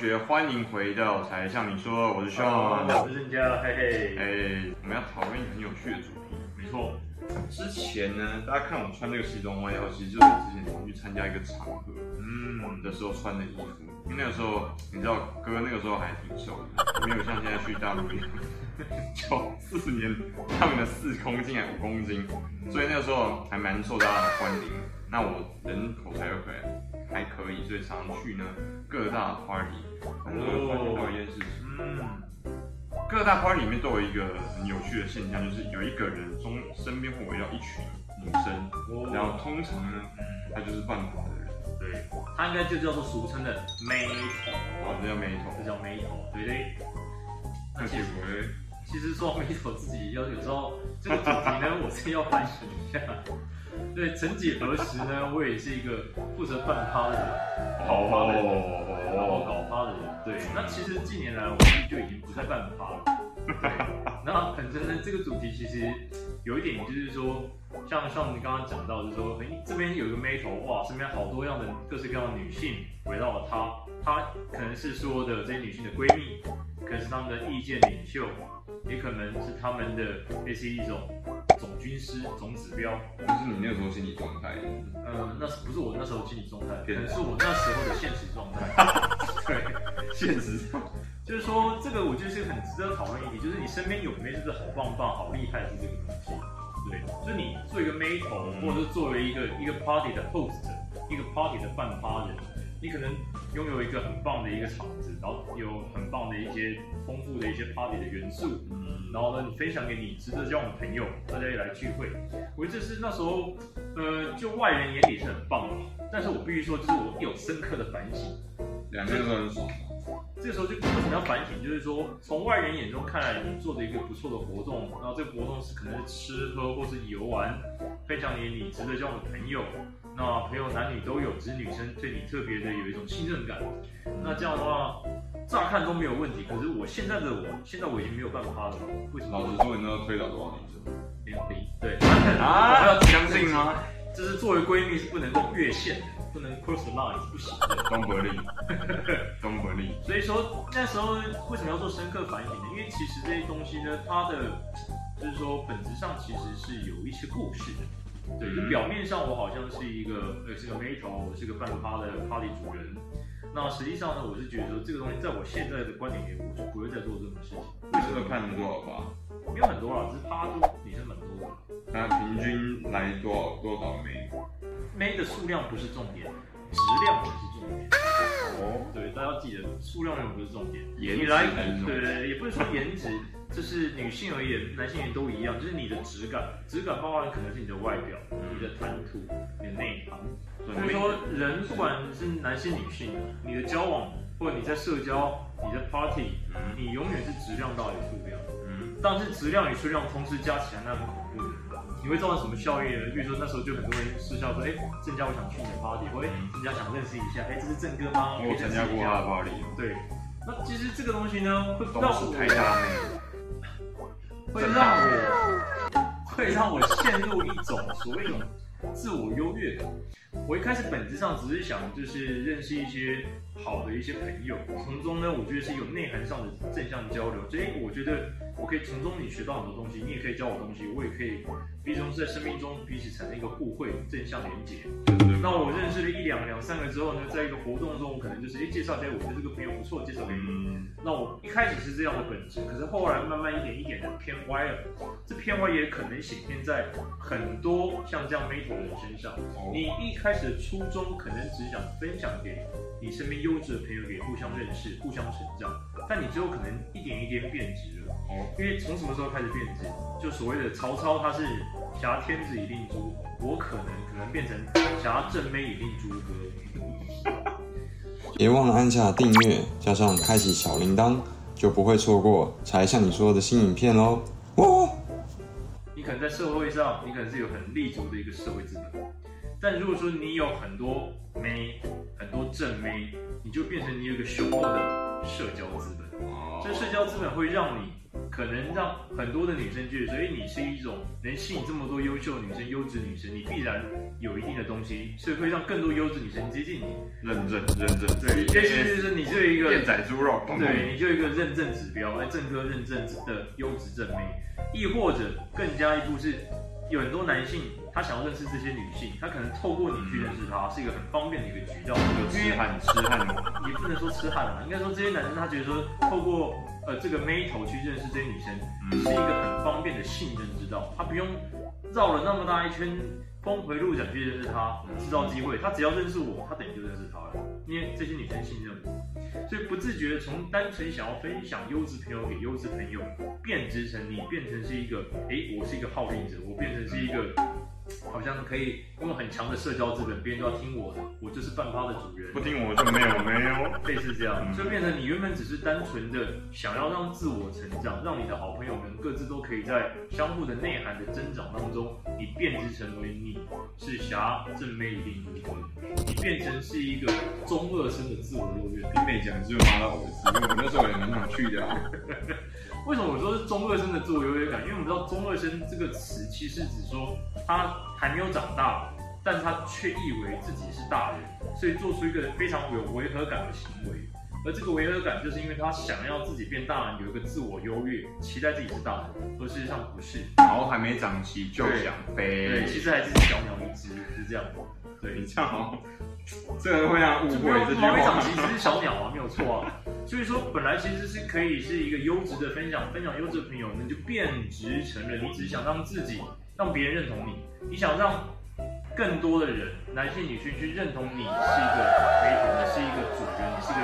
学，欢迎回到柴 Sean 你说，我是 Sean，我是郑家，嘿嘿。哎，我们要讨论一个很有趣的主题。没错，之前呢，大家看我穿这个西装外套，其实就是我之前常去参加一个场合，嗯，的时候穿的衣服。因为那个时候，你知道哥那个时候还挺瘦的，没有像现在去大陆一样，九四年胖了四公斤还五公斤，所以那个时候还蛮受大家的欢迎。那我人口才会还可以，所以常常去呢各大 party，然后会发现到一件事情，嗯，各大 party 里面都有一个很有趣的现象，就是有一个人中身边会围绕一群女生，然后通常呢，他就是半趴的人。对，他应该就叫做俗称的妹头，哦，这叫妹头，这叫妹头，对对。那其实，其实说妹头自己要有时候这个主题呢，我是要反省一下。对，曾几何时呢，我也是一个负责办趴的人，搞趴的人，然后搞趴的人。对，那其实近年来我们就已经不再办趴了。对，那本身呢，这个主题其实有一点就是说。像像你刚刚讲到，就是说，哎、欸，这边有一个妹头，哇，身边好多样的各式各样的女性围绕了她，她可能是说的这些女性的闺蜜，可能是他们的意见领袖，也可能是他们的类似一种总军师、总指标。就是你那时候心理状态？嗯，那是不是我那时候心理状态？可能是我那时候的现实状态。对，现实上就是说，这个我觉得是很值得讨论一点，就是你身边有没有就是好棒棒、好厉害的这个东西。对，就你做一个妹头，或者是作为一个一个 party 的 host，一个 party 的办趴人，你可能拥有一个很棒的一个场子，然后有很棒的一些丰富的一些 party 的元素，嗯，然后呢，你分享给你值得交往的朋友，大家也来聚会，我觉得这是那时候，呃，就外人眼里是很棒的，但是我必须说，就是我有深刻的反省，两个人都很爽。这个时候就为什么要反省？就是说，从外人眼中看来，你做的一个不错的活动，然后这个活动是可能是吃喝或是游玩，分享给你值得交往的朋友，那朋友男女都有，只是女生对你特别的有一种信任感。那这样的话，乍看都没有问题。可是我现在的我，现在我已经没有办法了。为什么？老实说，你那个推倒多少女生？零零。对啊，要相信吗？这是作为闺蜜是不能够越线的，不能 cross the line 是不行的。东伯利，东伯利。所以说那时候为什么要做深刻反省呢？因为其实这些东西呢，它的就是说本质上其实是有一些故事的。对，就表面上我好像是一个呃是个妹头，我是个办趴的 party 主人。那实际上呢，我是觉得说这个东西在我现在的观点里面，我是不会再做这种事情。为什么看多少吧？没有很多啦，只是趴多女生蛮多的。那平均来多少多少妹？妹的数量不是重点，质量才是重点。哦，对，大家要记得，数量永远不是重点。颜值对，对对，也不是说颜值，这是女性而言，男性也都一样，就是你的质感，质感包含可能是你的外表、你的谈吐、你的内涵。所以说，人不管是男性女性，你的交往或者你在社交、你的 party，你永远是质量大于数量。但是质量与数量同时加起来，那很恐怖的。你会造成什么效应呢？比如说那时候就很多人私下说，哎，郑家我想去你的 party，或哎，郑家想认识一下，哎，这是郑哥吗？我参加过他的 party。对，那其实这个东西呢，会让我太大会让我会让我陷入一种所谓的自我优越感。我一开始本质上只是想就是认识一些好的一些朋友，从中呢，我觉得是有内涵上的正向交流。所以我觉得我可以从中你学到很多东西，你也可以教我东西，我也可以，毕竟是在生命中彼此产生一个互惠正向连接。那我认识了一两两三个之后呢，在一个活动中，我可能就是哎介绍给我觉得这个朋友不错，介绍给你。那我一开始是这样的本质，可是后来慢慢一点一点的偏歪了。这偏歪也可能显现在很多像这样妹头的人身上。你一开始的初衷可能只想分享给你身边优质的朋友，给互相认识、互相成长，但你之后可能一点一点变质了。哦，因为从什么时候开始变质？就所谓的曹操，他是挟天子以令诸侯，我可能可能变成挟正妹以令诸葛。别忘了按下订阅，加上开启小铃铛，就不会错过柴 Sean 你说的新影片喽。哦，你可能在社会上，你可能是有很立足的一个社会资本。但如果说你有很多妹，很多正妹，你就变成你有一个雄厚的社交资本。哦这社交资本会让你可能让很多的女生觉得说，哎，你是一种能吸引这么多优秀女生、优质女生，你必然有一定的东西，所以会让更多优质女生接近你。认证，认证，对，其实就是你就有一个电仔猪肉，对，你就有一个认证指标，来正科认证的优质正妹，亦或者更加一步是。有很多男性，他想要认识这些女性，他可能透过你去认识她，是一个很方便的一个渠道。有痴汉，痴汉，也不能说痴汉了，应该说这些男生他觉得说，透过呃这个妹头去认识这些女生，是一个很方便的信任之道，他不用绕了那么大一圈，峰回路转去认识她，制造机会，他只要认识我，他等于就认识她了，因为这些女生信任我。所以不自觉的从单纯想要分享优质朋友给优质朋友，变质成你变成是一个，哎、欸，我是一个号令者，我变成是一个，好像可以用很强的社交资本，别人都要听我的，我就是半趴的主人，不听我就没有没有，类似这样，就变成你原本只是单纯的想要让自我成长，让你的好朋友们各自都可以在相互的内涵的增长当中，你变质成为你是侠正妹一定就是你变成是一个中二生的自我优越，你每讲只有妈到儿子，因为我那时候也蛮想去的。啊。为什么我说是中二生的自我优越感？因为我们知道“中二生”这个词其实只说他还没有长大，但他却以为自己是大人，所以做出一个非常有违和感的行为。而这个违和感，就是因为他想要自己变大人，有一个自我优越，期待自己是大人，而事实上不是。毛还没长齐就想飞，对，其实还是小鸟一只，是这样。对，你这样好，这个会让误会。毛没长齐只是小鸟啊，没有错啊。所以说，本来其实是可以是一个优质的分享，分享优质的朋友，你就变质成了你只想让自己，让别人认同你，你想让。更多的人，男性、女性去认同你是一个陪同，你是一个主角，你是个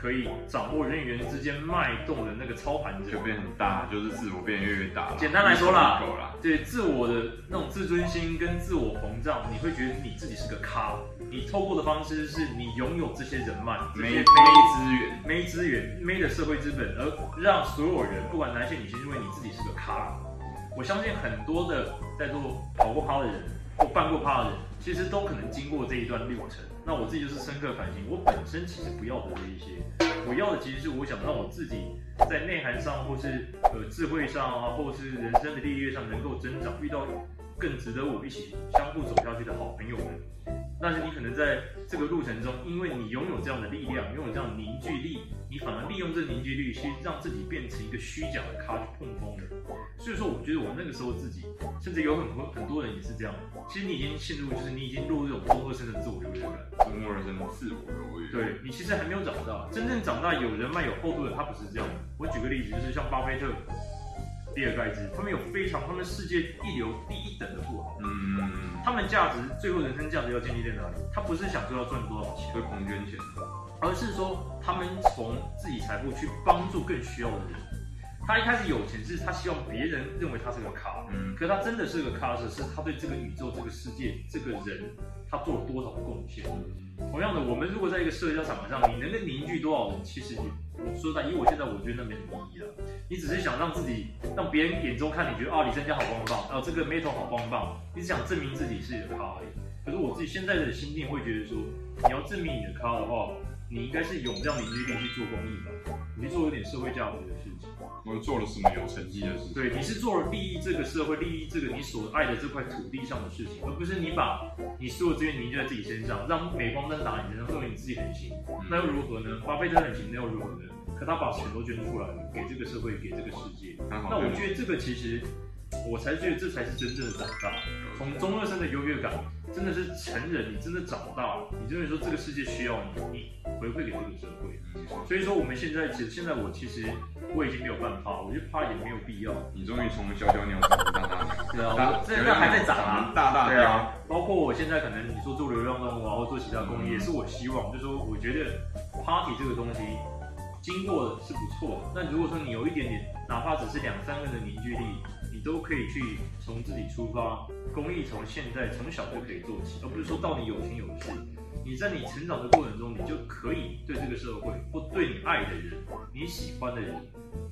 可以掌握人与人之间脉动的那个操盘者，就变很大，就是自我变越来越大。简单来说啦，对自我的那种自尊心跟自我膨胀，你会觉得你自己是个咖。你透过的方式是你拥有这些人脉、没没资源、没资源、没的社会资本，而让所有人，不管男性、女性，认为你自己是个咖。我相信很多的在做跑过趴的人。或办过趴的人，其实都可能经过这一段路程。那我自己就是深刻反省，我本身其实不要的这一些，我要的其实是我想让我自己在内涵上，或是呃智慧上啊，或是人生的历练上能够增长，遇到更值得我一起相互走下去的好朋友们。但是你可能在这个路程中，因为你拥有这样的力量，拥有这样的凝聚力，你反而利用这凝聚力，其实让自己变成一个虚假的咖去碰风的。所以说，我觉得我那个时候自己，甚至有很多很多人也是这样。其实你已经陷入，就是你已经落入这种中二生的自我优越感，中二生的自我优越。对，你其实还没有长大，真正长大有人脉有厚度的，他不是这样的。我举个例子，就是像巴菲特。比尔盖茨，他们有非常，他们世界一流第一等的富豪，嗯，他们价值最后人生价值要建立在哪里？他不是想说要赚多少钱，会狂捐钱，而是说他们从自己财富去帮助更需要的人。他一开始有钱是他希望别人认为他是个咖，嗯，可是他真的是个咖的是，是他对这个宇宙、这个世界、这个人，他做了多少贡献。同样的，我们如果在一个社交场合上，你能够凝聚多少人，其实你。我说在，以我现在我觉得那没什么意义了。你只是想让自己，让别人眼中看你觉得啊，李昇家好棒棒，啊，这个妹头好棒棒。你只想证明自己是一个咖而已。可是我自己现在的心境会觉得说，你要证明你的咖的话，你应该是有这样凝聚力去做公益吧，你去做有点社会价值的事情。我做了什么有成绩的事情？对，你是做了利益这个社会、利益这个你所爱的这块土地上的事情，而不是你把你所有资源凝聚在自己身上，让镁光灯打你身上，认为你自己很行。那又如何呢？巴菲特很行，那又如何呢？可他把钱都捐出来了，给这个社会，给这个世界。那我觉得这个其实，我才觉得这才是真正的长大。从中二生的优越感，真的是成人，你真的长大了，你真的说这个世界需要你，你回馈给这个社会。所以说我们现在其实现在我其实我已经没有办法，我觉得怕也没有必要。你终于从小小鸟长成大大鸟。对啊，这个还在长啊，大大对啊。包括我现在可能你说做流浪动物啊，或做其他公益，也是我希望，就是说我觉得 party 这个东西。经过是不错的，那如果说你有一点点，哪怕只是两三个人的凝聚力，你都可以去从自己出发，公益从现在从小就可以做起，而不是说到你有钱有势，你在你成长的过程中，你就可以对这个社会或对你爱的人、你喜欢的人，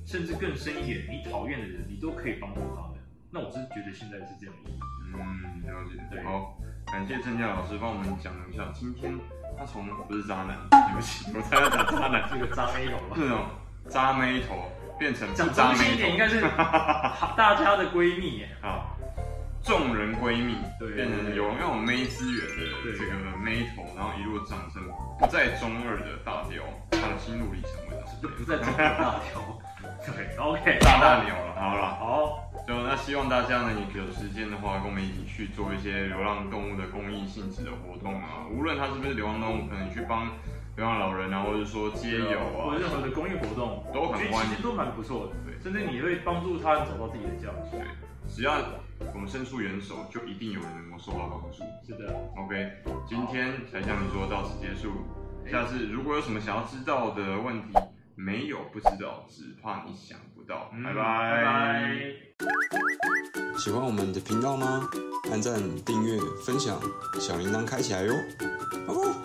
甚至更深一点，你讨厌的人，你都可以帮助他们。那我是觉得现在是这样的。嗯，了解。对，好，感谢郑佳老师帮我们讲一下今天。他从不是渣男，对不起，我才要讲渣男，这个渣妹头吧？这种渣妹头变成讲中心一点，应该是 大家的闺蜜啊，众人闺蜜，对，变成有那种妹资源的这个妹头，然后一路长成不再中二的大雕，创心路历程为什就不在中二大雕，对，OK，大大牛了，好了，好，就那希望大家呢，你有时间的话，跟我们一起去做一些流浪动物的公益性质的活动啊，无论它是不是流浪动物，可能去帮。流浪老人啊，或者说街友啊，或者任何的公益活动都很欢迎，其实都蛮不错的。对，甚至你会帮助他人找到自己的价值。对，只要我们伸出援手，就一定有人能够受到帮助。是的。OK，今天才向你说到此结束。下次如果有什么想要知道的问题，没有不知道，只怕你想不到。拜拜拜拜。喜欢我们的频道吗？按赞、订阅、分享，小铃铛开起来哟。哦。